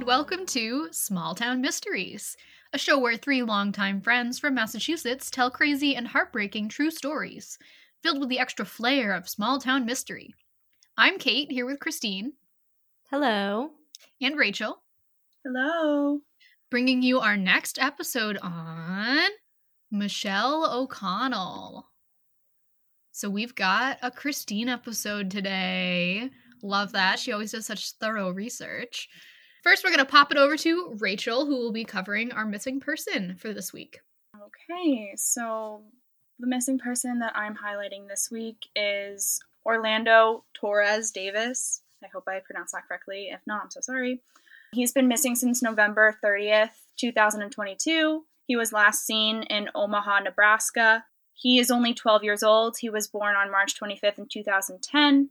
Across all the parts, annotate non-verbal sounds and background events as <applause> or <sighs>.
and welcome to Small Town Mysteries, a show where three longtime friends from Massachusetts tell crazy and heartbreaking true stories, filled with the extra flair of small town mystery. I'm Kate, here with Christine. Hello. And Rachel. Hello. Bringing you our next episode on Michelle O'Connell. So we've got a Christine episode today. Love that. She always does such thorough research. First, we're going to pop it over to Rachel, who will be covering our missing person for this week. Okay, so the missing person that I'm highlighting this week is Orlando Torres Davis. I hope I pronounced that correctly. If not, I'm so sorry. He's been missing since November 30th, 2022. He was last seen in Omaha, Nebraska. He is only 12 years old. He was born on March 25th in 2010.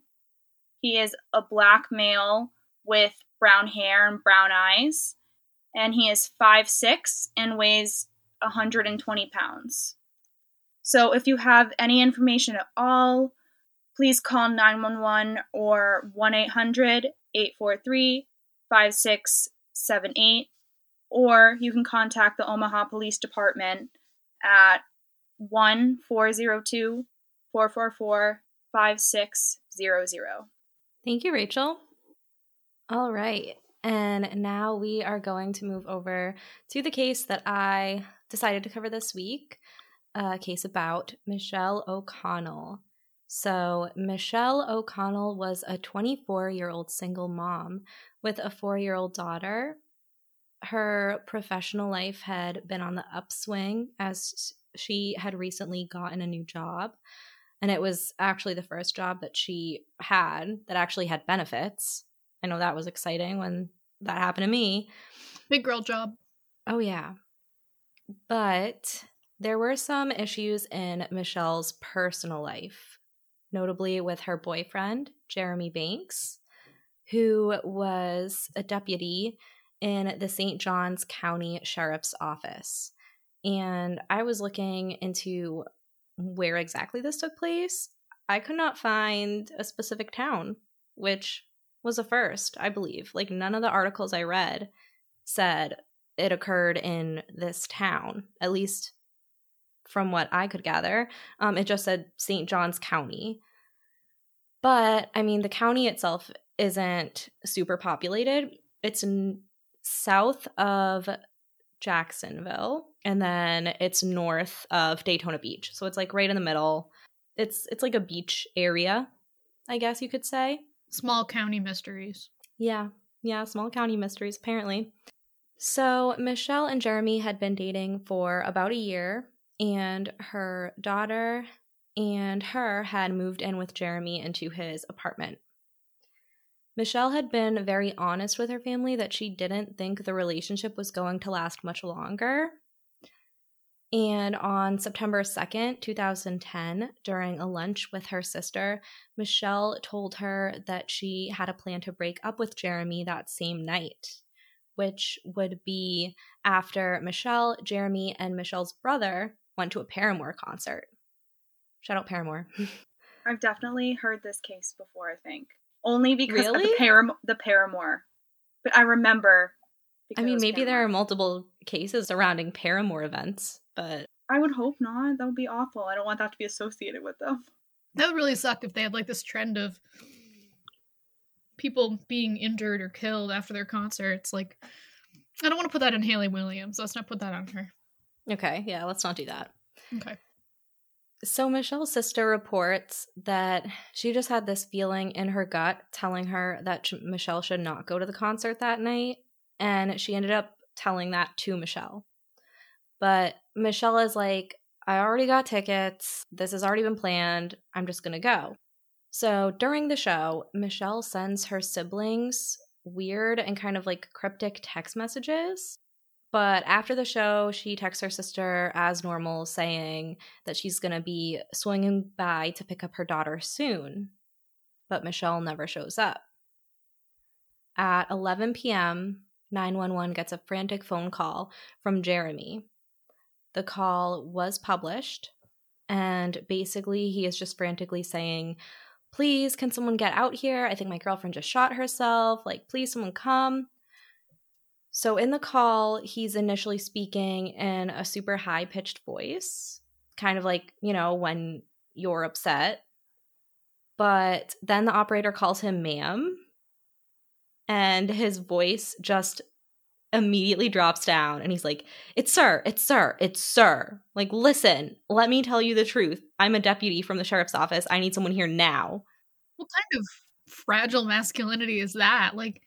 He is a black male with brown hair and brown eyes, and he is five six and weighs 120 pounds. So if you have any information at all, please call 911 or 1 800 843 5678, or you can contact the Omaha Police Department at 1 402 444 5600. Thank you, Rachel. All right. And now we are going to move over to the case that I decided to cover this week a case about Michelle O'Connell. So, Michelle O'Connell was a 24 year old single mom with a four year old daughter. Her professional life had been on the upswing as she had recently gotten a new job. And it was actually the first job that she had that actually had benefits. I know that was exciting when that happened to me. Big girl job. Oh, yeah. But there were some issues in Michelle's personal life, notably with her boyfriend, Jeremy Banks, who was a deputy in the St. Johns County Sheriff's Office. And I was looking into where exactly this took place. I could not find a specific town, which was a first, I believe. Like, none of the articles I read said it occurred in this town, at least from what I could gather. Um, it just said St. Johns County. But, I mean, the county itself isn't super populated. It's n- south of Jacksonville, and then it's north of Daytona Beach. So it's like right in the middle. It's it's like a beach area, I guess you could say. Small county mysteries. Yeah. Yeah, small county mysteries apparently. So, Michelle and Jeremy had been dating for about a year, and her daughter and her had moved in with Jeremy into his apartment. Michelle had been very honest with her family that she didn't think the relationship was going to last much longer. And on September 2nd, 2010, during a lunch with her sister, Michelle told her that she had a plan to break up with Jeremy that same night, which would be after Michelle, Jeremy, and Michelle's brother went to a Paramore concert. Shout out Paramore. <laughs> I've definitely heard this case before, I think. Only because really? of the, Param- the Paramore. But I remember. I mean, maybe there are multiple cases surrounding Paramore events but I would hope not. That would be awful. I don't want that to be associated with them. That would really suck if they had like this trend of people being injured or killed after their concerts. Like, I don't want to put that on Hayley Williams. Let's not put that on her. Okay, yeah, let's not do that. Okay. So, Michelle's sister reports that she just had this feeling in her gut telling her that Michelle should not go to the concert that night. And she ended up telling that to Michelle. But Michelle is like, I already got tickets. This has already been planned. I'm just going to go. So during the show, Michelle sends her siblings weird and kind of like cryptic text messages. But after the show, she texts her sister as normal, saying that she's going to be swinging by to pick up her daughter soon. But Michelle never shows up. At 11 p.m., 911 gets a frantic phone call from Jeremy, the call was published, and basically, he is just frantically saying, Please, can someone get out here? I think my girlfriend just shot herself. Like, please, someone come. So in the call, he's initially speaking in a super high pitched voice, kind of like, you know, when you're upset. But then the operator calls him ma'am, and his voice just immediately drops down and he's like, It's sir, it's sir, it's sir. Like, listen, let me tell you the truth. I'm a deputy from the sheriff's office. I need someone here now. What kind of fragile masculinity is that? Like,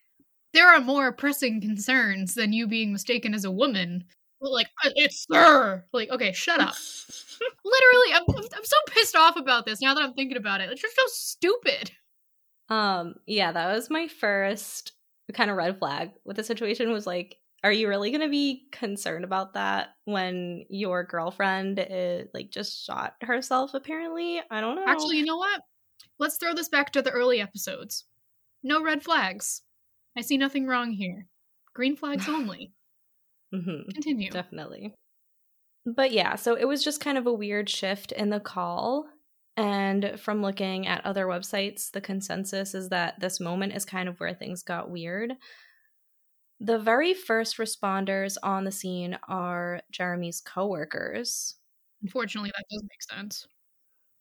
there are more pressing concerns than you being mistaken as a woman. But like, "Uh, it's sir. Like, okay, shut up. <laughs> Literally, I'm, I'm I'm so pissed off about this now that I'm thinking about it. It's just so stupid. Um, yeah, that was my first kind of red flag with the situation was like, are you really gonna be concerned about that when your girlfriend is, like just shot herself? Apparently, I don't know. Actually, you know what? Let's throw this back to the early episodes. No red flags. I see nothing wrong here. Green flags only. <laughs> mm-hmm. Continue. Definitely. But yeah, so it was just kind of a weird shift in the call. And from looking at other websites, the consensus is that this moment is kind of where things got weird. The very first responders on the scene are Jeremy's coworkers. Unfortunately, that doesn't make sense.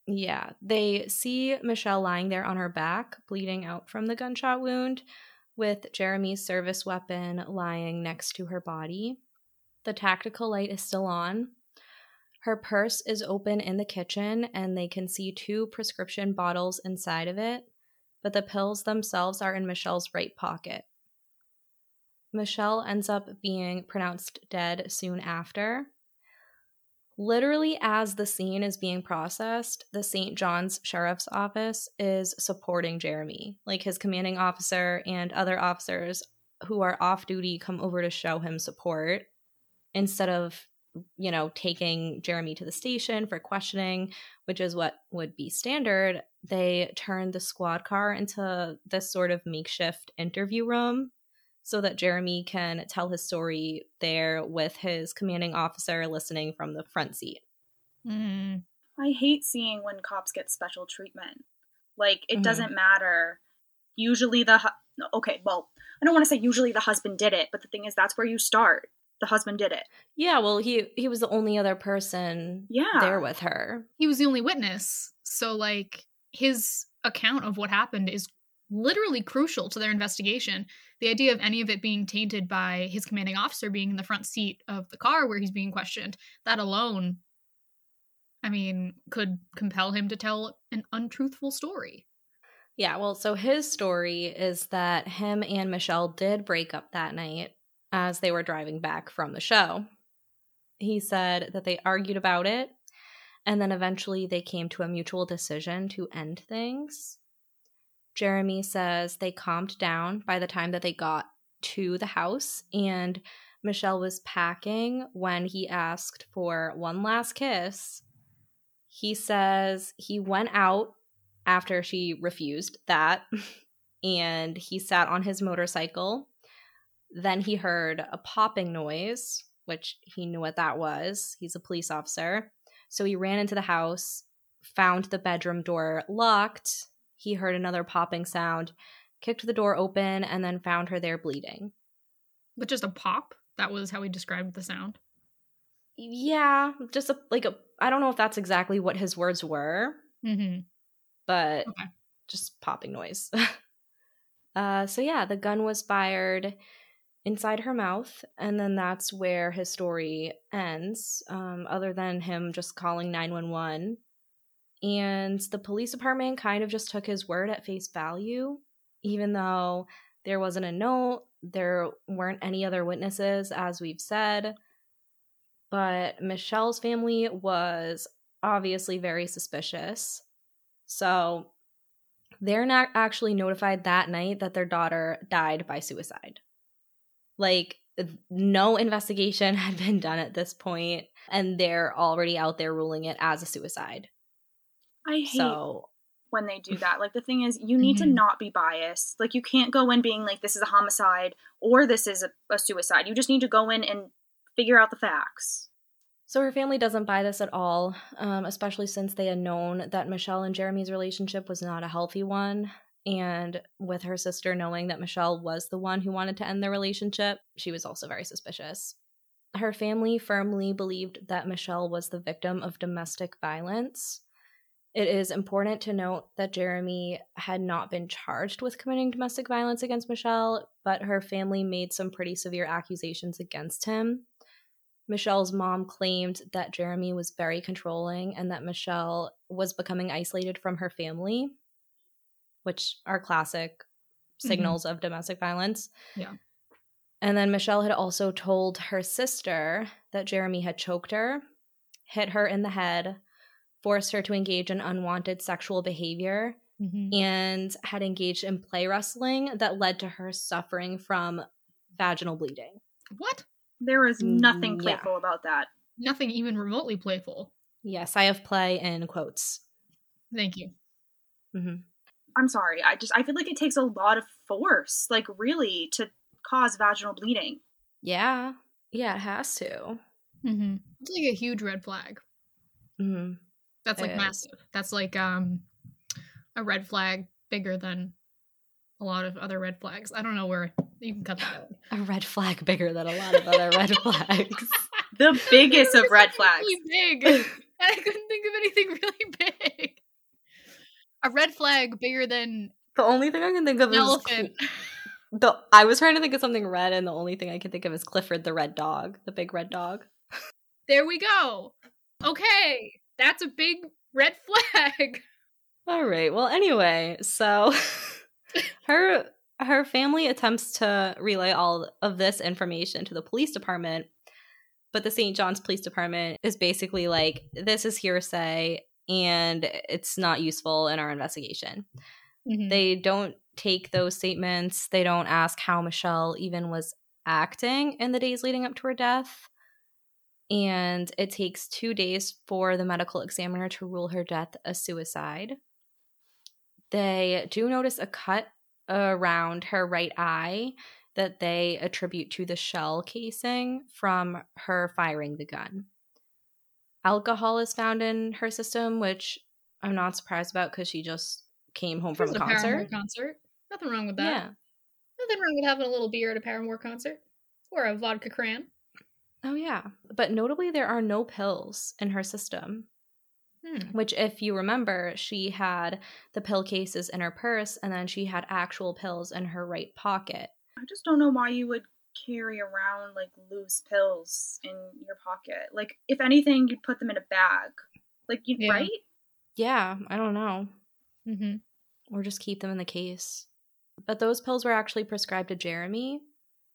Yeah, they see Michelle lying there on her back, bleeding out from the gunshot wound, with Jeremy's service weapon lying next to her body. The tactical light is still on. Her purse is open in the kitchen, and they can see two prescription bottles inside of it, but the pills themselves are in Michelle's right pocket. Michelle ends up being pronounced dead soon after. Literally, as the scene is being processed, the St. John's Sheriff's Office is supporting Jeremy. Like his commanding officer and other officers who are off duty come over to show him support instead of, you know, taking Jeremy to the station for questioning, which is what would be standard. They turned the squad car into this sort of makeshift interview room so that Jeremy can tell his story there with his commanding officer listening from the front seat. Mm. I hate seeing when cops get special treatment. Like it Mhm. doesn't matter. Usually the hu- okay, well, I don't want to say usually the husband did it, but the thing is that's where you start. The husband did it. Yeah, well, he he was the only other person Yeah. there with her. He was the only witness. So, like, his account of what happened is literally crucial to their investigation. The idea of any of it being tainted by his commanding officer being in the front seat of the car where he's being questioned, that alone, I mean, could compel him to tell an untruthful story. Yeah, well, so his story is that him and Michelle did break up that night as they were driving back from the show. He said that they argued about it and then eventually they came to a mutual decision to end things. Jeremy says they calmed down by the time that they got to the house and Michelle was packing when he asked for one last kiss. He says he went out after she refused that <laughs> and he sat on his motorcycle. Then he heard a popping noise, which he knew what that was. He's a police officer. So he ran into the house, found the bedroom door locked. He heard another popping sound, kicked the door open, and then found her there bleeding. But just a pop? That was how he described the sound. Yeah, just a, like a. I don't know if that's exactly what his words were, Mm-hmm. but Okay. just popping noise. <laughs> uh, so yeah, the gun was fired inside her mouth, and then that's where his story ends. Um, other than him just calling nine one one, and the police department kind of just took his word at face value, even though there wasn't a note, there weren't any other witnesses, as we've said. But Michelle's family was obviously very suspicious. So they're not actually notified that night that their daughter died by suicide. Like, no investigation <laughs> had been done at this point, and they're already out there ruling it as a suicide. I hate So, when they do that. Like the thing is, you need to Mhm. not be biased. Like you can't go in being like this is a homicide or this is a, a suicide. You just need to go in and figure out the facts. so her family doesn't buy this at all, um, especially since they had known that Michelle and Jeremy's relationship was not a healthy one. And with her sister knowing that Michelle was the one who wanted to end their relationship, she was also very suspicious. Her family firmly believed that Michelle was the victim of domestic violence. It is important to note that Jeremy had not been charged with committing domestic violence against Michelle, but her family made some pretty severe accusations against him. Michelle's mom claimed that Jeremy was very controlling and that Michelle was becoming isolated from her family, which are classic signals mm-hmm. of domestic violence. Yeah. And then Michelle had also told her sister that Jeremy had choked her, hit her in the head, forced her to engage in unwanted sexual behavior, mm-hmm. and had engaged in play wrestling that led to her suffering from vaginal bleeding. What? There is nothing mm, playful yeah. about that. Nothing even remotely playful. Yes, I have play in quotes. Thank you. Mm-hmm. I'm sorry. I just I feel like it takes a lot of force, like really, to cause vaginal bleeding. Yeah, yeah, it has to. Mm-hmm. It's like a huge red flag. Mm-hmm. That's like it massive. Is. That's like um a red flag bigger than a lot of other red flags. I don't know where you can cut that out. <laughs> A red flag bigger than a lot of other red <laughs> flags. the biggest of red flags. Really big. <laughs> I couldn't think of anything really big. A red flag bigger than the only thing I can think of is elephant. the I was trying to think of something red, and the only thing I can think of is Clifford the red dog, the big red dog. There we go. Okay, that's a big red <laughs> flag. All right. Well, anyway, so <laughs> her her family attempts to relay all of this information to the police department, but the St. John's Police Department is basically like, this is hearsay and it's not useful in our investigation. Mm-hmm. They don't take those statements, they don't ask how Michelle even was acting in the days leading up to her death. And it takes two days for the medical examiner to rule her death a suicide. They do notice a cut around her right eye that they attribute to the shell casing from her firing the gun. Alcohol is found in her system, which I'm not surprised about because she just came home from a, a concert. concert. Nothing wrong with that. Yeah. Nothing wrong with having a little beer at a Paramore concert or a vodka cran. Oh, yeah. But notably, there are no pills in her system. Hmm. Which, if you remember, she had the pill cases in her purse and then she had actual pills in her right pocket. I just don't know why you would carry around like loose pills in your pocket. Like, if anything, you'd put them in a bag. Like, you yeah. right? Yeah, I don't know. Mm-hmm. Or just keep them in the case. But those pills were actually prescribed to Jeremy.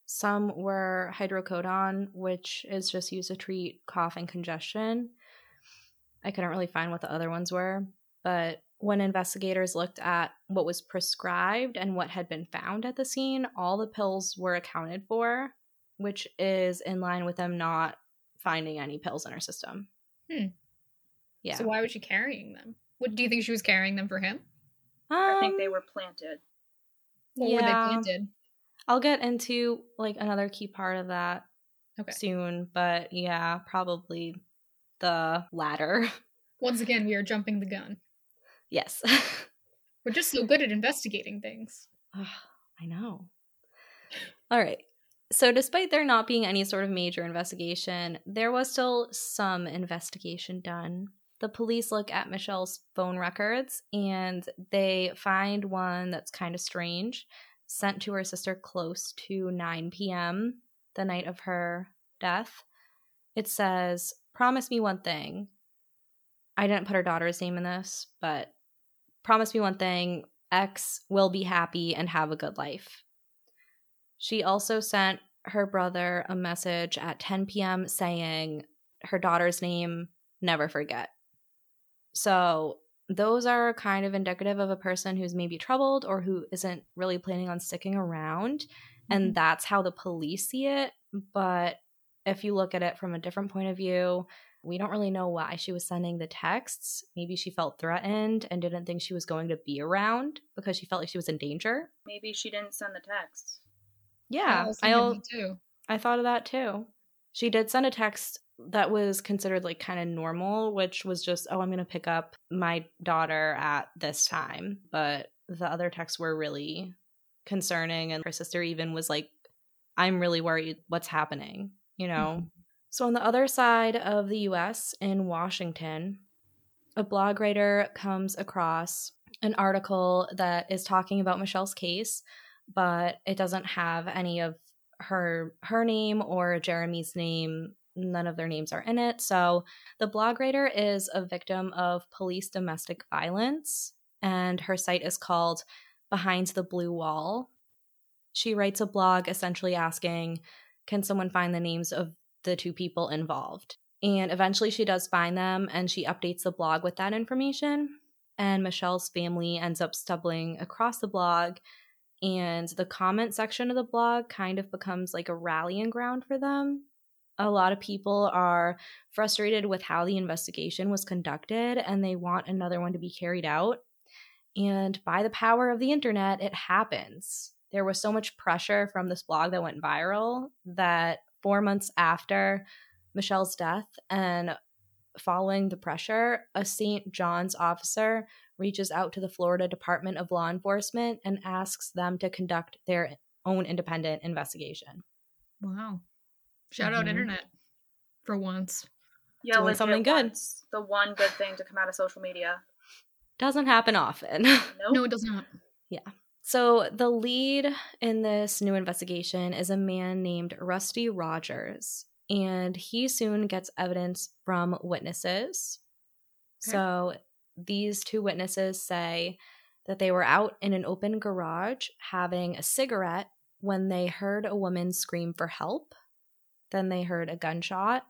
Some were hydrocodone, which is just used to treat cough and congestion. I couldn't really find what the other ones were, but when investigators looked at what was prescribed and what had been found at the scene, all the pills were accounted for, which is in line with them not finding any pills in her system. Hmm. Yeah. So why was she carrying them? What do you think she was carrying them for him? Um, I think they were planted. What yeah. were they planted? I'll get into like another key part of that okay. soon, but yeah, probably the latter. <laughs> Once again, we are jumping the gun. Yes. We're just so good at investigating things. I know. All right. So, despite there not being any sort of major investigation, there was still some investigation done. The police look at Michelle's phone records and they find one that's kind of strange, sent to her sister close to 9 p.m., the night of her death. It says, promise me one thing. I didn't put her daughter's name in this, but promise me one thing X will be happy and have a good life. She also sent her brother a message at 10 p.m. saying her daughter's name, never forget. So, those are kind of indicative of a person who's maybe troubled or who isn't really planning on sticking around. Mm-hmm. And that's how the police see it. But if you look at it from a different point of view, we don't really know why she was sending the texts. Maybe she felt threatened and didn't think she was going to be around because she felt like she was in danger. Maybe she didn't send the texts. Yeah, I, I, too. I thought of that too. She did send a text that was considered like kind of normal, which was just, oh, I'm going to pick up my daughter at this time. But the other texts were really concerning. And her sister even was like, I'm really worried what's happening, you know? Mm-hmm. So, on the other side of the US in Washington, a blog writer comes across an article that is talking about Michelle's case, but it doesn't have any of her her name or Jeremy's name. None of their names are in it. So the blog writer is a victim of police domestic violence, and her site is called Behind the Blue Wall. She writes a blog essentially asking, Can someone find the names of the two people involved? And eventually she does find them and she updates the blog with that information. And Michelle's family ends up stumbling across the blog. And the comment section of the blog kind of becomes like a rallying ground for them. A lot of people are frustrated with how the investigation was conducted and they want another one to be carried out. And by the power of the internet, it happens. There was so much pressure from this blog that went viral that four months after Michelle's death and following the pressure, a St. John's officer reaches out to the Florida Department of Law Enforcement and asks them to conduct their own independent investigation. Wow. Shout mm-hmm. out internet for once. Yeah, Doing something good. The one good thing to come out of social media. Doesn't happen often. <laughs> Nope. No, it does not. Yeah. So, the lead in this new investigation is a man named Rusty Rogers and he soon gets evidence from witnesses. Okay. So these two witnesses say that they were out in an open garage having a cigarette when they heard a woman scream for help. Then they heard a gunshot,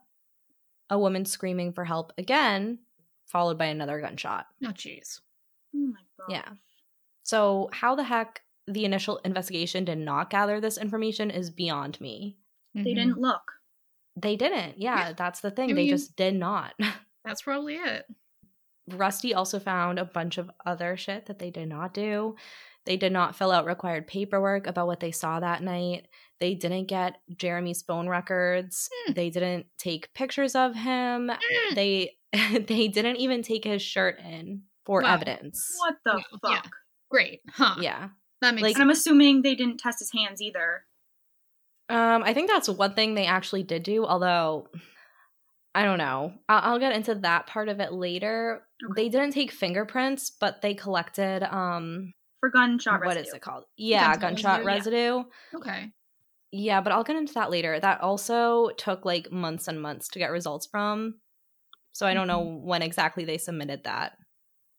a woman screaming for help again, followed by another gunshot. Oh, jeez. Oh my god. Yeah. So, how the heck the initial investigation did not gather this information is beyond me. They mm-hmm. didn't look. They didn't. Yeah, yeah. that's the thing. I mean, they just did not. <laughs> That's probably it. Rusty also found a bunch of other shit that they did not do. They did not fill out required paperwork about what they saw that night. They didn't get Jeremy's phone records. Mm. They didn't take pictures of him. Mm. They <laughs> they didn't even take his shirt in for wow. evidence. What the yeah, fuck? Yeah. Great. Huh. Yeah. That makes like, sense. And I'm assuming they didn't test his hands either. Um, I think that's one thing they actually did do, although I don't know. I'll, I'll get into that part of it later. Okay. They didn't take fingerprints, but they collected um for gunshot What residue. is it called? Yeah, gunshot, gunshot residue. Yeah. Okay. Yeah, but I'll get into that later. That also took like months and months to get results from. So I don't know mm-hmm. when exactly they submitted that.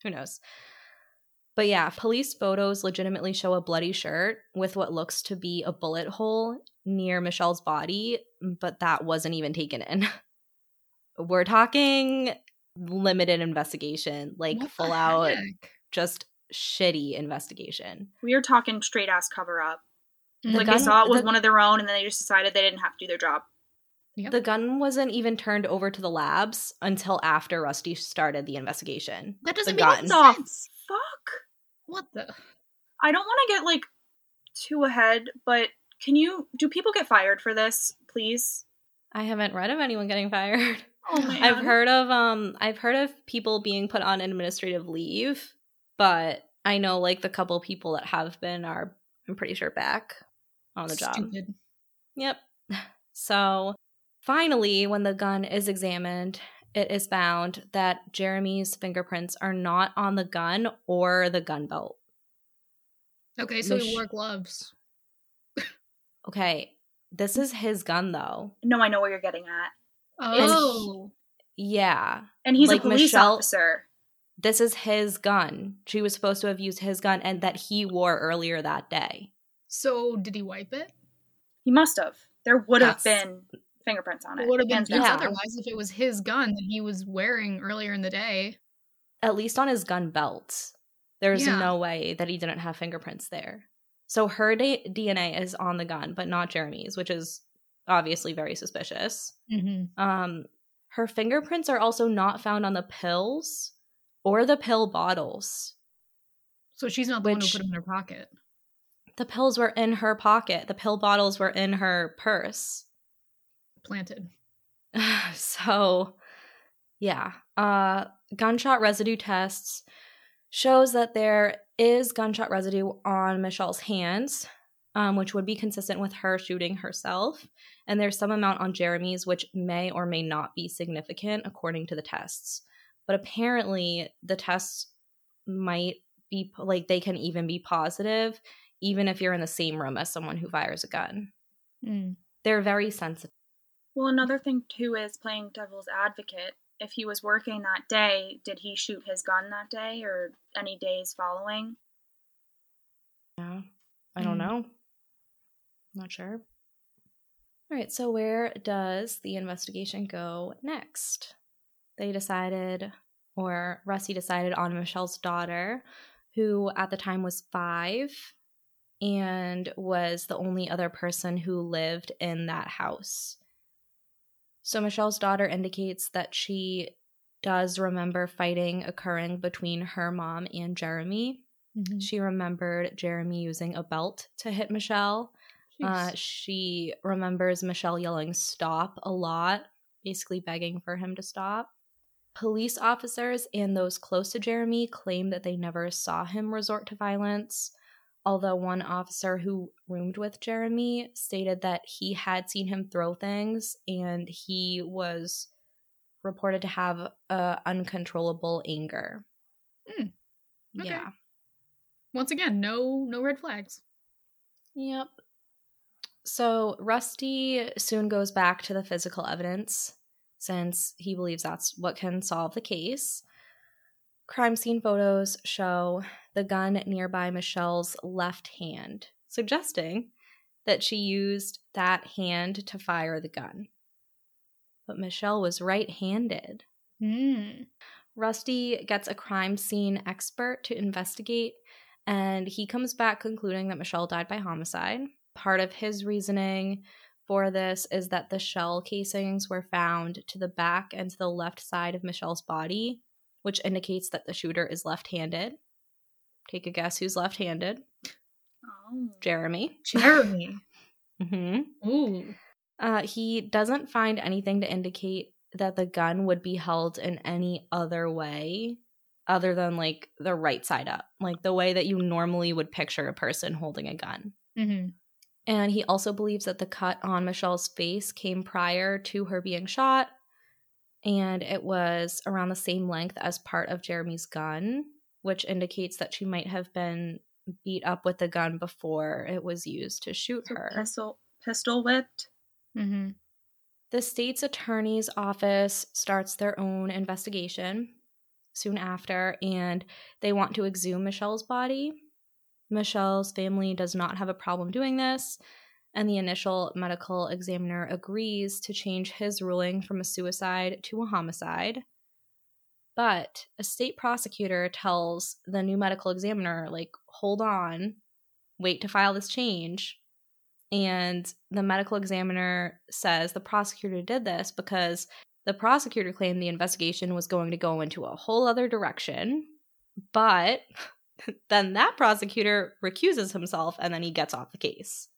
Who knows? But yeah, police photos legitimately show a bloody shirt with what looks to be a bullet hole near Michelle's body, but that wasn't even taken in. <laughs> We're talking limited investigation, like what full out, just shitty investigation. We are talking straight ass cover up. The like gun, they saw it was the, one of their own, and then they just decided they didn't have to do their job. Yep. The gun wasn't even turned over to the labs until after Rusty started the investigation. That doesn't the make gun. sense. <laughs> Fuck. What the? I don't want to get like too ahead, but can you do people get fired for this, please? I haven't read of anyone getting fired. Oh <laughs> man. I've heard of um I've heard of people being put on administrative leave, but I know like the couple people that have been are I'm pretty sure back on the Stupid. job. Yep. <laughs> So finally, when the gun is examined, it is found that Jeremy's fingerprints are not on the gun or the gun belt. Okay, so Mich- he wore gloves. Okay, this is his gun though. No, I know where you're getting at. Oh. He, yeah. And he's like a police Michelle, officer. This is his gun. She was supposed to have used his gun and that he wore earlier that day. So did he wipe it? He must have. There would have been fingerprints on it. it would have been yeah. otherwise if it was his gun that he was wearing earlier in the day. At least on his gun belt. There's yeah. no way that he didn't have fingerprints there. So her DNA is on the gun, but not Jeremy's, which is obviously very suspicious. Mm-hmm. Um, her fingerprints are also not found on the pills or the pill bottles. So she's not the one who put them in her pocket. The pills were in her pocket. The pill bottles were in her purse. Planted. <sighs> so, yeah. Uh, gunshot residue tests shows that there is gunshot residue on Michelle's hands, um, which would be consistent with her shooting herself. And there's some amount on Jeremy's, which may or may not be significant according to the tests. But apparently, the tests might be like they can even be positive, even if you're in the same room as someone who fires a gun. Mm. They're very sensitive. Well, another thing too is playing devil's advocate. If he was working that day, did he shoot his gun that day or any days following? Yeah, I don't Mm. know. Not sure. All right, so where does the investigation go next? They decided, or Rusty decided on Michelle's daughter, who at the time was five and was the only other person who lived in that house. So Michelle's daughter indicates that she does remember fighting occurring between her mom and Jeremy. Mhm. She remembered Jeremy using a belt to hit Michelle. Uh, she remembers Michelle yelling stop a lot, basically begging for him to stop. Police officers and those close to Jeremy claim that they never saw him resort to violence, although one officer who roomed with Jeremy stated that he had seen him throw things and he was reported to have uh, uncontrollable anger. Hmm. Okay. Yeah. Once again, no no red flags. Yep. So Rusty soon goes back to the physical evidence since he believes that's what can solve the case. Crime scene photos show the gun nearby Michelle's left hand, suggesting that she used that hand to fire the gun. But Michelle was right handed. Mm. Rusty gets a crime scene expert to investigate, and he comes back concluding that Michelle died by homicide. Part of his reasoning for this is that the shell casings were found to the back and to the left side of Michelle's body, which indicates that the shooter is left handed. Take a guess who's left handed? Oh. Jeremy. Jeremy. <laughs> hmm Ooh. Uh, he doesn't find anything to indicate that the gun would be held in any other way other than like the right side up, like the way that you normally would picture a person holding a gun. hmm And he also believes that the cut on Michelle's face came prior to her being shot, and it was around the same length as part of Jeremy's gun, which indicates that she might have been beat up with the gun before it was used to shoot her. pistol pistol whipped. hmm The state's attorney's office starts their own investigation soon after, and they want to exhume Michelle's body. Michelle's family does not have a problem doing this, and the initial medical examiner agrees to change his ruling from a suicide to a homicide. But a state prosecutor tells the new medical examiner, like, hold on, wait to file this change and the medical examiner says the prosecutor did this because the prosecutor claimed the investigation was going to go into a whole other direction but <laughs> then that prosecutor recuses himself and then he gets off the case?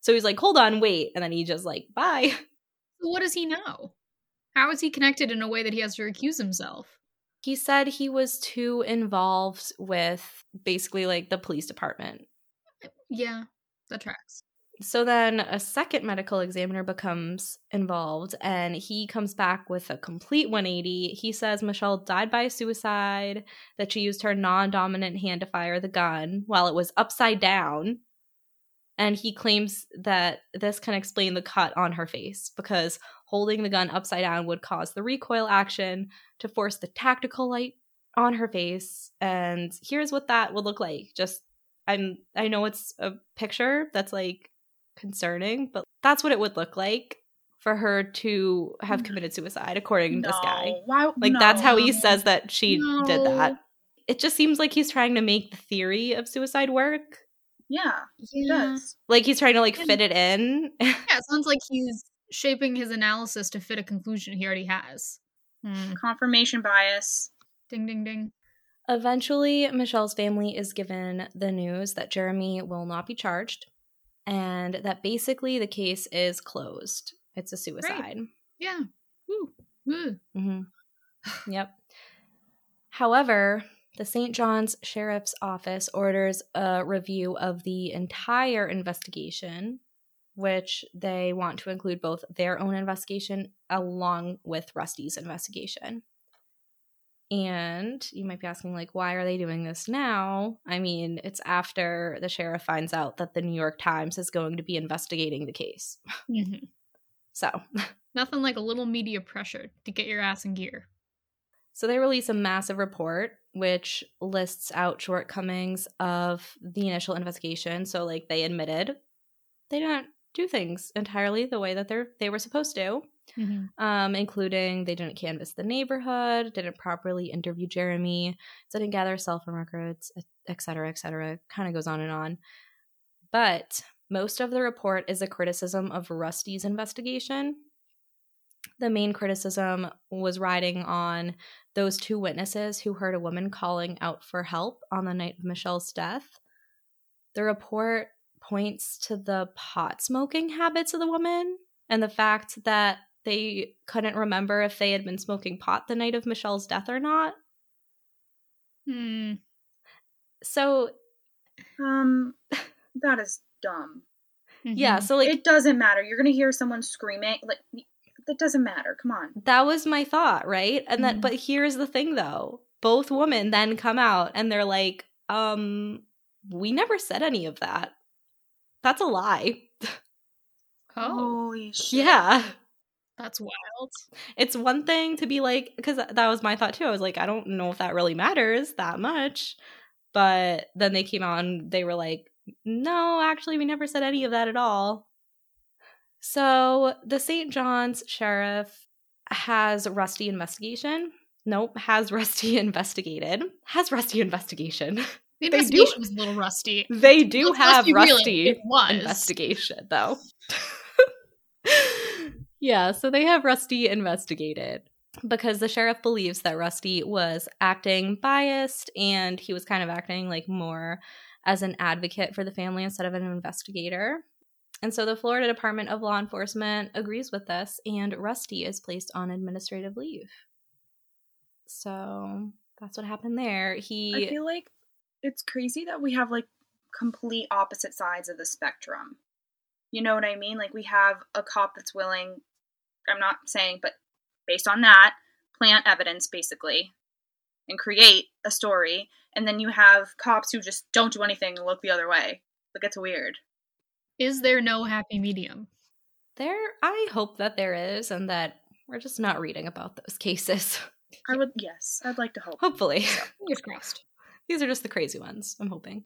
So he's like hold on wait and then he just like bye <laughs> what does he know? How is he connected in a way that he has to recuse himself? he said he was too involved with basically like the police department Yeah, that tracks. So then a second medical examiner becomes involved and he comes back with a complete 180. He says Michelle died by suicide, that she used her non dominant hand to fire the gun while it was upside down. And he claims that this can explain the cut on her face because holding the gun upside down would cause the recoil action to force the tactical light on her face. And here's what that would look like. Just I'm I know it's a picture that's like concerning, but that's what it would look like for her to have mm. committed suicide, according to this guy. Why? Like that's how he says that she did that. It just seems like he's trying to make the theory of suicide work. Yeah, it Yeah. does. Like he's trying to like And- fit it in. <laughs> Yeah, it sounds like he's shaping his analysis to fit a conclusion he already has. Hmm. Confirmation bias. Ding, ding, ding. Eventually, Michelle's family is given the news that Jeremy will not be charged and that basically the case is closed. It's a suicide. Yeah. Woo. Woo. hmm <sighs> Yep. However, The St. John's Sheriff's Office orders a review of the entire investigation, which they want to include both their own investigation along with Rusty's investigation. And you might be asking, like, why are they doing this now? I mean, it's after the sheriff finds out that the New York Times is going to be investigating the case. Mhm. <laughs> So, Nothing like a little media pressure to get your ass in gear. so they release a massive report which lists out shortcomings of the initial investigation. So, like, they admitted they didn't do things entirely the way that they're they were supposed to. um, including they didn't canvass the neighborhood, didn't properly interview Jeremy, didn't gather cell phone records, et cetera, et cetera. Kind of goes on and on. But most of the report is a criticism of Rusty's investigation. The main criticism was riding on those two witnesses who heard a woman calling out for help on the night of Michelle's death. The report points to the pot smoking habits of the woman and the fact that they couldn't remember if they had been smoking pot the night of Michelle's death or not. Hmm. So, Um, <laughs> that is dumb. yeah, Mhm. so like it doesn't matter. You're gonna hear someone screaming. Like that doesn't matter. Come on. that was my thought, right? And then Mhm. but here's the thing though. Both women then come out and they're like, um we never said any of that. That's a lie. <laughs> Oh, Holy shit. Yeah. that's wild. It's one thing to be like cuz that was my thought too. I was like, I don't know if that really matters that much. But then they came out and they were like, no, actually, we never said any of that at all. So the St. John's sheriff has Rusty investigation. Nope, has <laughs> Rusty investigated. Has Rusty investigation. The They do- investigation was a little rusty. They do have Rusty it investigation, though. <laughs> yeah, so they have Rusty investigated because the sheriff believes that Rusty was acting biased and he was kind of acting like more as an advocate for the family instead of an investigator. And so the Florida Department of Law Enforcement agrees with this, and Rusty is placed on administrative leave. So that's what happened there. He I feel like it's crazy that we have like complete opposite sides of the spectrum. You know what I mean? Like we have a cop that's willing I'm not saying, but based on that, plant evidence basically and create a story, and then you have cops who just don't do anything and look the other way. Like it's weird. Is there no happy medium? There, I hope that there is, and that we're just not reading about those <laughs> cases. I would yes, I'd like to hope. Hopefully. Fingers crossed. These are just the crazy ones, I'm hoping.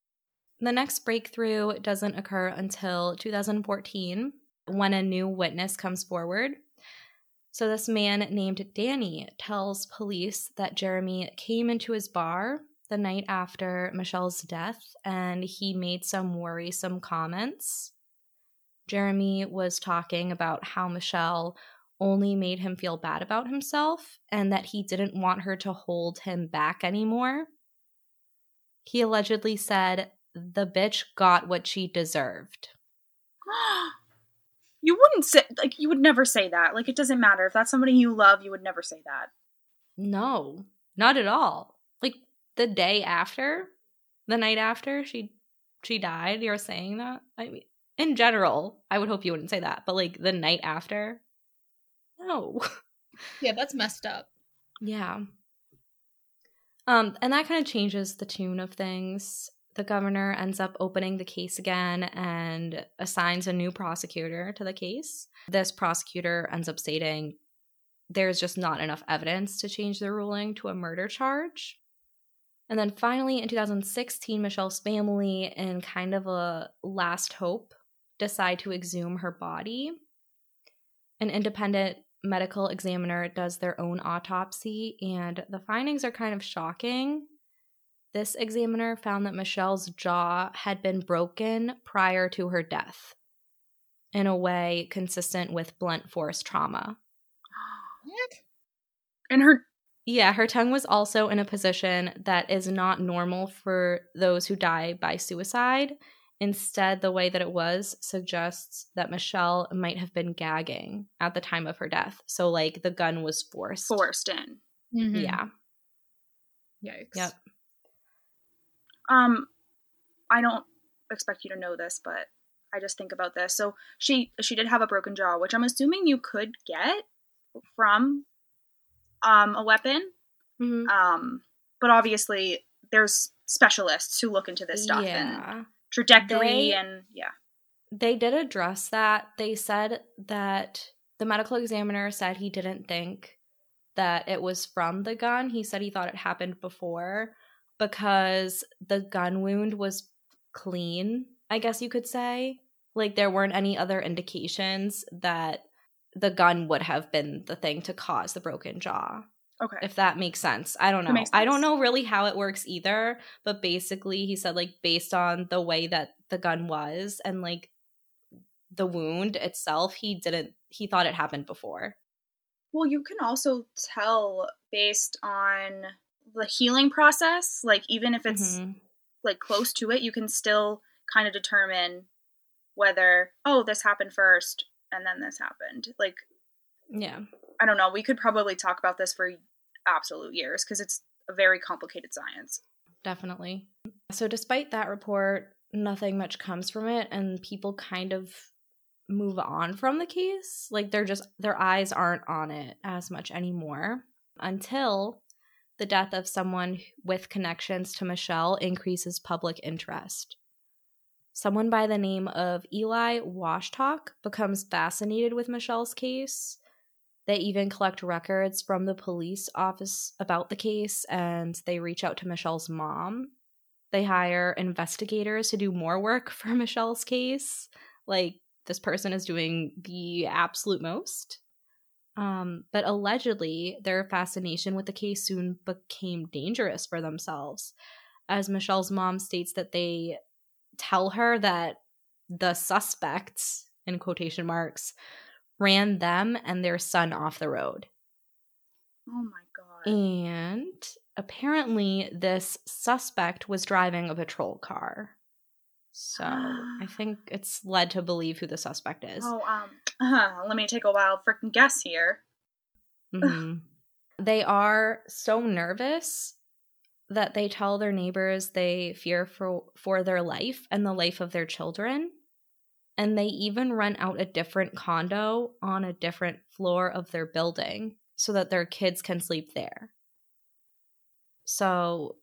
The next breakthrough doesn't occur until 2014 when a new witness comes forward. So, this man named Danny tells police that Jeremy came into his bar the night after Michelle's death and he made some worrisome comments. Jeremy was talking about how Michelle only made him feel bad about himself and that he didn't want her to hold him back anymore. He allegedly said, The bitch got what she deserved. <gasps> you wouldn't say like you would never say that. Like it doesn't matter if that's somebody you love, you would never say that. No, not at all. Like the day after, the night after she she died, you're saying that? I mean, in general, I would hope you wouldn't say that, but like the night after? No. <laughs> Yeah, that's messed up. Yeah. Um, and that kind of changes the tune of things. The governor ends up opening the case again and assigns a new prosecutor to the case. This prosecutor ends up stating there's just not enough evidence to change the ruling to a murder charge. And then finally, in 2016, Michelle's family, in kind of a last hope, decide to exhume her body. An independent medical examiner does their own autopsy, and the findings are kind of shocking. This examiner found that Michelle's jaw had been broken prior to her death in a way consistent with blunt force trauma. What? And her Yeah, her tongue was also in a position that is not normal for those who die by suicide. Instead, the way that it was suggests that Michelle might have been gagging at the time of her death. So, like, the gun was forced. forced in. Mhm. Yeah. Yikes. Yep. Um, I don't expect you to know this, but I just think about this. So she she did have a broken jaw, which I'm assuming you could get from um a weapon. Mhm. Um, but obviously there's specialists who look into this stuff and Yeah. Trajectory They- and yeah. They did address that. They said that the medical examiner said he didn't think that it was from the gun. He said he thought it happened before because the gun wound was clean, I guess you could say. Like there weren't any other indications that the gun would have been the thing to cause the broken jaw. Okay. if that makes sense. I don't know. I don't know really how it works either, but basically he said like based on the way that the gun was and like the wound itself, he didn't he thought it happened before. Well, you can also tell based on the healing process, like even if it's Mhm. like close to it, you can still kind of determine whether oh, this happened first and then this happened. Like Yeah. I don't know, we could probably talk about this for absolute years because it's a very complicated science. Definitely. So despite that report, nothing much comes from it and people kind of move on from the case. Like they're just their eyes aren't on it as much anymore until the death of someone with connections to Michelle increases public interest. Someone by the name of Eli Washtalk becomes fascinated with Michelle's case. They even collect records from the police office about the case and they reach out to Michelle's mom. They hire investigators to do more work for <laughs> Michelle's case. Like, this person is doing the absolute most. Um, but allegedly, their fascination with the case soon became dangerous for themselves, as Michelle's mom states that they tell her that the suspects, in quotation marks, ran them and their son off the road. Oh my god. And apparently, this suspect was driving a patrol car. So I <gasps> think it's led to believe who the suspect is. Oh, um, uh, let me take a wild freaking guess here. Mhm. They are so nervous that they tell their neighbors they fear for for their life and the life of their children. And they even rent out a different condo on a different floor of their building so that their kids can sleep there. So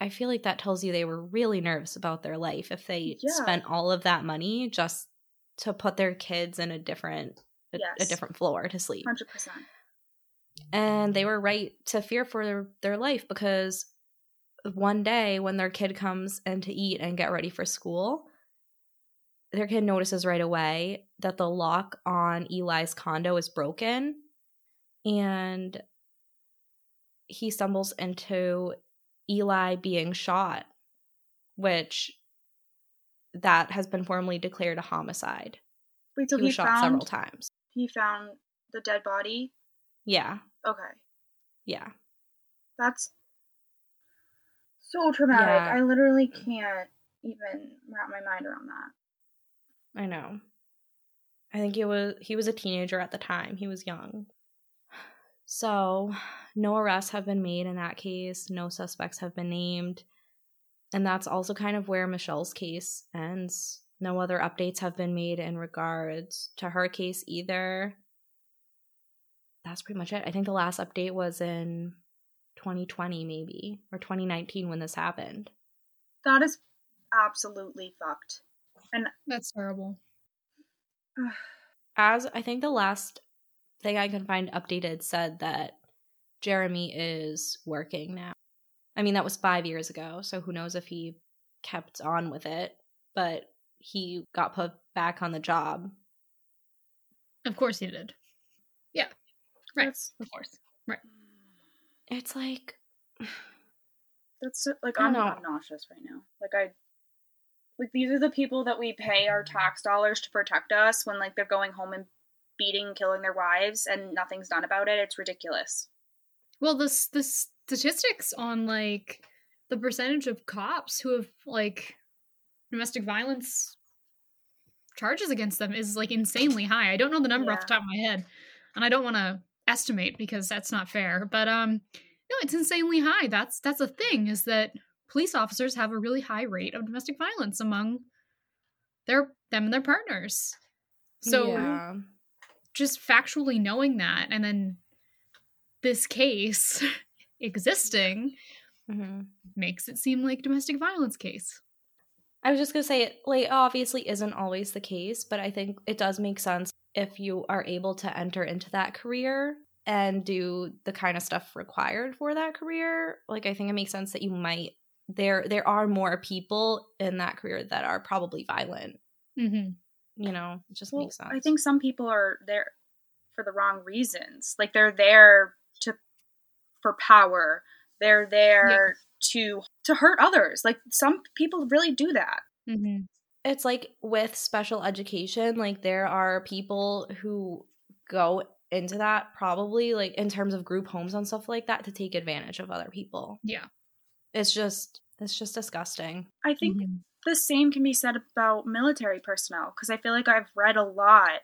I feel like that tells you they were really nervous about their life if they Yeah. spent all of that money just to put their kids in a different a, a different floor to sleep Hundred percent. and they were right to fear for their, their life because one day when their kid comes in to eat and get ready for school their kid notices right away that the lock on eli's condo is broken and he stumbles into eli being shot which that has been formally declared a homicide Wait, so he he, was shot several times he found the dead body. yeah Okay, yeah that's so traumatic. Yeah. I literally can't even wrap my mind around that. I know. I think he was he was a teenager at the time. He was young. So, no arrests have been made in that case. No suspects have been named. And that's also kind of where Michelle's case ends. No other updates have been made in regards to her case either. That's pretty much it. I think the last update was in 2020 maybe or 2019 when this happened. That is absolutely fucked. And that's terrible. <sighs> as I think the last thing I can find updated said that Jeremy is working now. I mean, that was five years ago, so who knows if he kept on with it, but he got put back on the job. Of course he did. Yeah. Right. That's Of course. Right. It's like, <sighs> that's like I I'm, don't. I'm nauseous right now. Like I, like these are the people that we pay our tax dollars to protect us when like they're going home and beating, and killing their wives, and nothing's done about it. It's ridiculous. Well, the the statistics on like the percentage of cops who have like domestic violence charges against them is like insanely high. I don't know the number off the top of my head, and I don't want to estimate because that's not fair. But um, no, it's insanely high. That's that's a thing. Is that police officers have a really high rate of domestic violence among their them and their partners. So yeah. just factually knowing that and then this case <laughs> existing Mhm. makes it seem like domestic violence case. I was just gonna say it like obviously isn't always the case, but I think it does make sense if you are able to enter into that career and do the kind of stuff required for that career. Like I think it makes sense that you might there there are more people in that career that are probably violent. Mm-hmm. You know, it just Well, makes sense. I think some people are there for the wrong reasons. Like they're there to for power. They're there to to hurt others. Like some people really do that. Mm-hmm. it's like with special education, like there are people who go into that probably like in terms of group homes and stuff like that to take advantage of other people. Yeah. It's just it's just disgusting. I think Mhm. the same can be said about military personnel because I feel like I've read a lot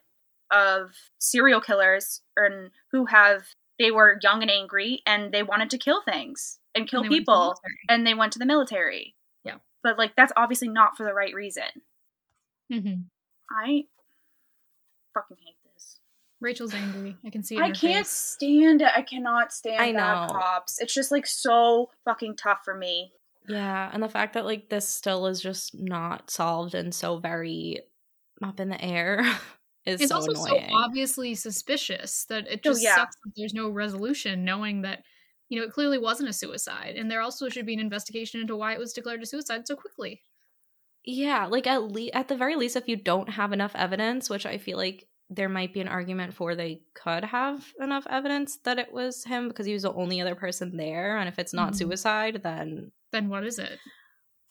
of serial killers and who have they were young and angry and they wanted to kill things and kill And they went to the people and they went to the military. Yeah. But like that's obviously not for the right reason. Mhm. I fucking hate this. Rachel's angry. I can see it. In I her can't face. stand it. I cannot stand I bad know. cops. It's just like so fucking tough for me. Yeah, and the fact that like this still is just not solved and so very up in the air <laughs> is It's so also annoying. so obviously suspicious that it Oh, just yeah. sucks that there's no resolution, knowing that you know it clearly wasn't a suicide, and there also should be an investigation into why it was declared a suicide so quickly. Yeah, like at least at the very least, if you don't have enough evidence, which I feel like there might be an argument for they could have enough evidence that it was him because he was the only other person there, and if it's not Mhm. suicide, then Then what is it?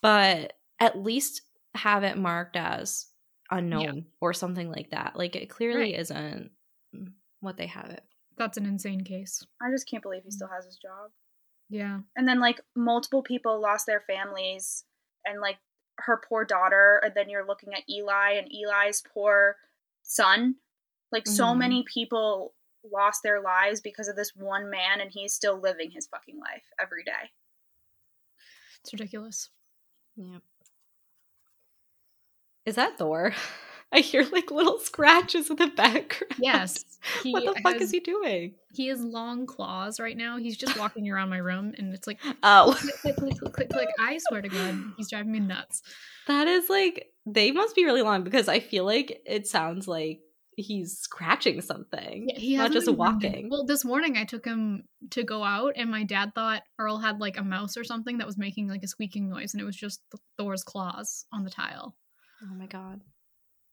but at least have it marked as unknown or something like that. Like it clearly Right. isn't what they have it. That's an insane case. I just can't believe he still has his job. Yeah. And then like multiple people lost their families and like her poor daughter and then you're looking at Eli and Eli's poor son. Like so Mhm. many people lost their lives because of this one man and he's still living his fucking life every day. It's ridiculous. Yeah. Is that Thor? <laughs> I hear like little scratches in the background. Yes. <laughs> He what the fuck has, is he doing? He has long claws right now. He's just walking <laughs> around my room and it's like Oh, click, click, click, click, click, click. I swear to God, he's driving me nuts. that is like they must be really long because I feel like it sounds like he's scratching something. Yeah, he not hasn't just been walking. Well, this morning I took him to go out, and my dad thought Earl had like a mouse or something that was making like a squeaking noise, and it was just Thor's claws on the tile. Oh my god.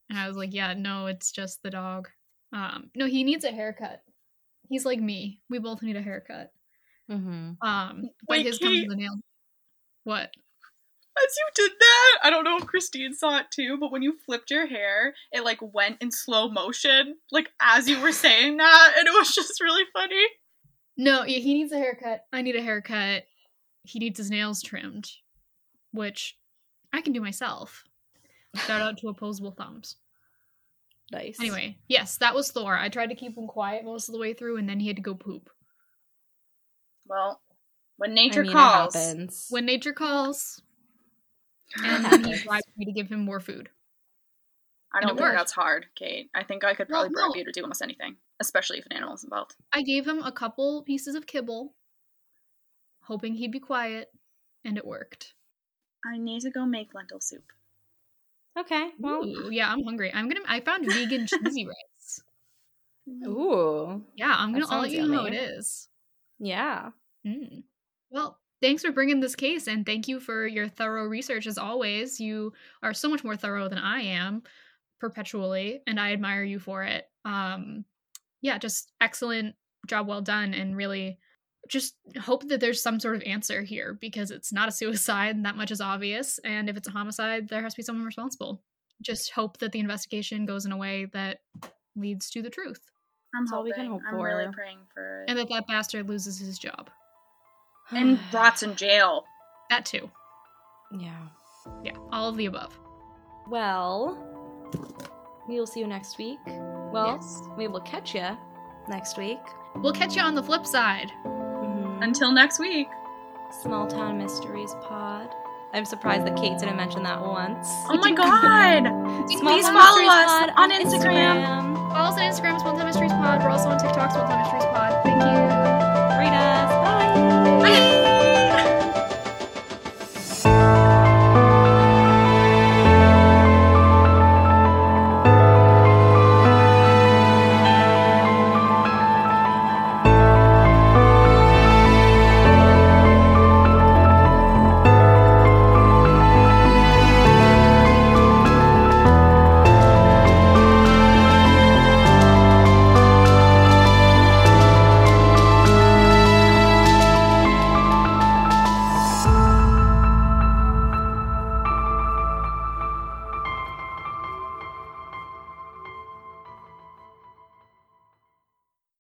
And I was like, "Yeah, no, it's just the dog." Um, no, he needs a haircut. He's like me. We both need a haircut. Mm-hmm. Um, but Wait, his comes with a nail. What? As you did that, I don't know if Christine saw it too, but when you flipped your hair, it like went in slow motion, like as you were saying that, and it was just really funny. No, yeah, he needs a haircut. I need a haircut. He needs his nails trimmed, which I can do myself. Shout out to opposable thumbs. Nice. Anyway, yes, that was Thor. I tried to keep him quiet most of the way through, and then he had to go poop. Well, when I nature mean, it calls, happens. When nature calls, and It then he happens. me to give him more food. I and don't think worked. that's hard, Kate. I think I could Well, probably bribe no. you to do almost anything, especially if an animal's involved. I gave him a couple pieces of kibble, hoping he'd be quiet, and it worked. I need to go make lentil soup. Okay. Well. Ooh, yeah, I'm hungry. I'm gonna. I found vegan <laughs> cheesy rice. Ooh. Yeah, I'm gonna. I'll let you know how it yummy. is. Yeah. Mm. Well, thanks for bringing this case, and thank you for your thorough research as always. You are so much more thorough than I am, perpetually, and I admire you for it. Um, yeah, just excellent job, well done, and really just hope that there's some sort of answer here because it's not a suicide, and that much is obvious. And if it's a homicide, there has to be someone responsible. Just hope that the investigation goes in a way that leads to the truth, I'm That's all we hoping. can hope I'm really praying for it. and that that bastard loses his job. And <sighs> rots in jail. That too. yeah. Yeah, all of the above. Well, we will see you next week. Well, Yes. we will catch you next week. We'll catch you on the flip side. Mhm. Until next week. Small Town Mysteries Pod. I'm surprised that Kate didn't mention that once. Oh my god! <laughs> Please follow us Pod on Instagram. Follow us on Instagram, Small Time Mysteries Pod. We're also on TikTok, Small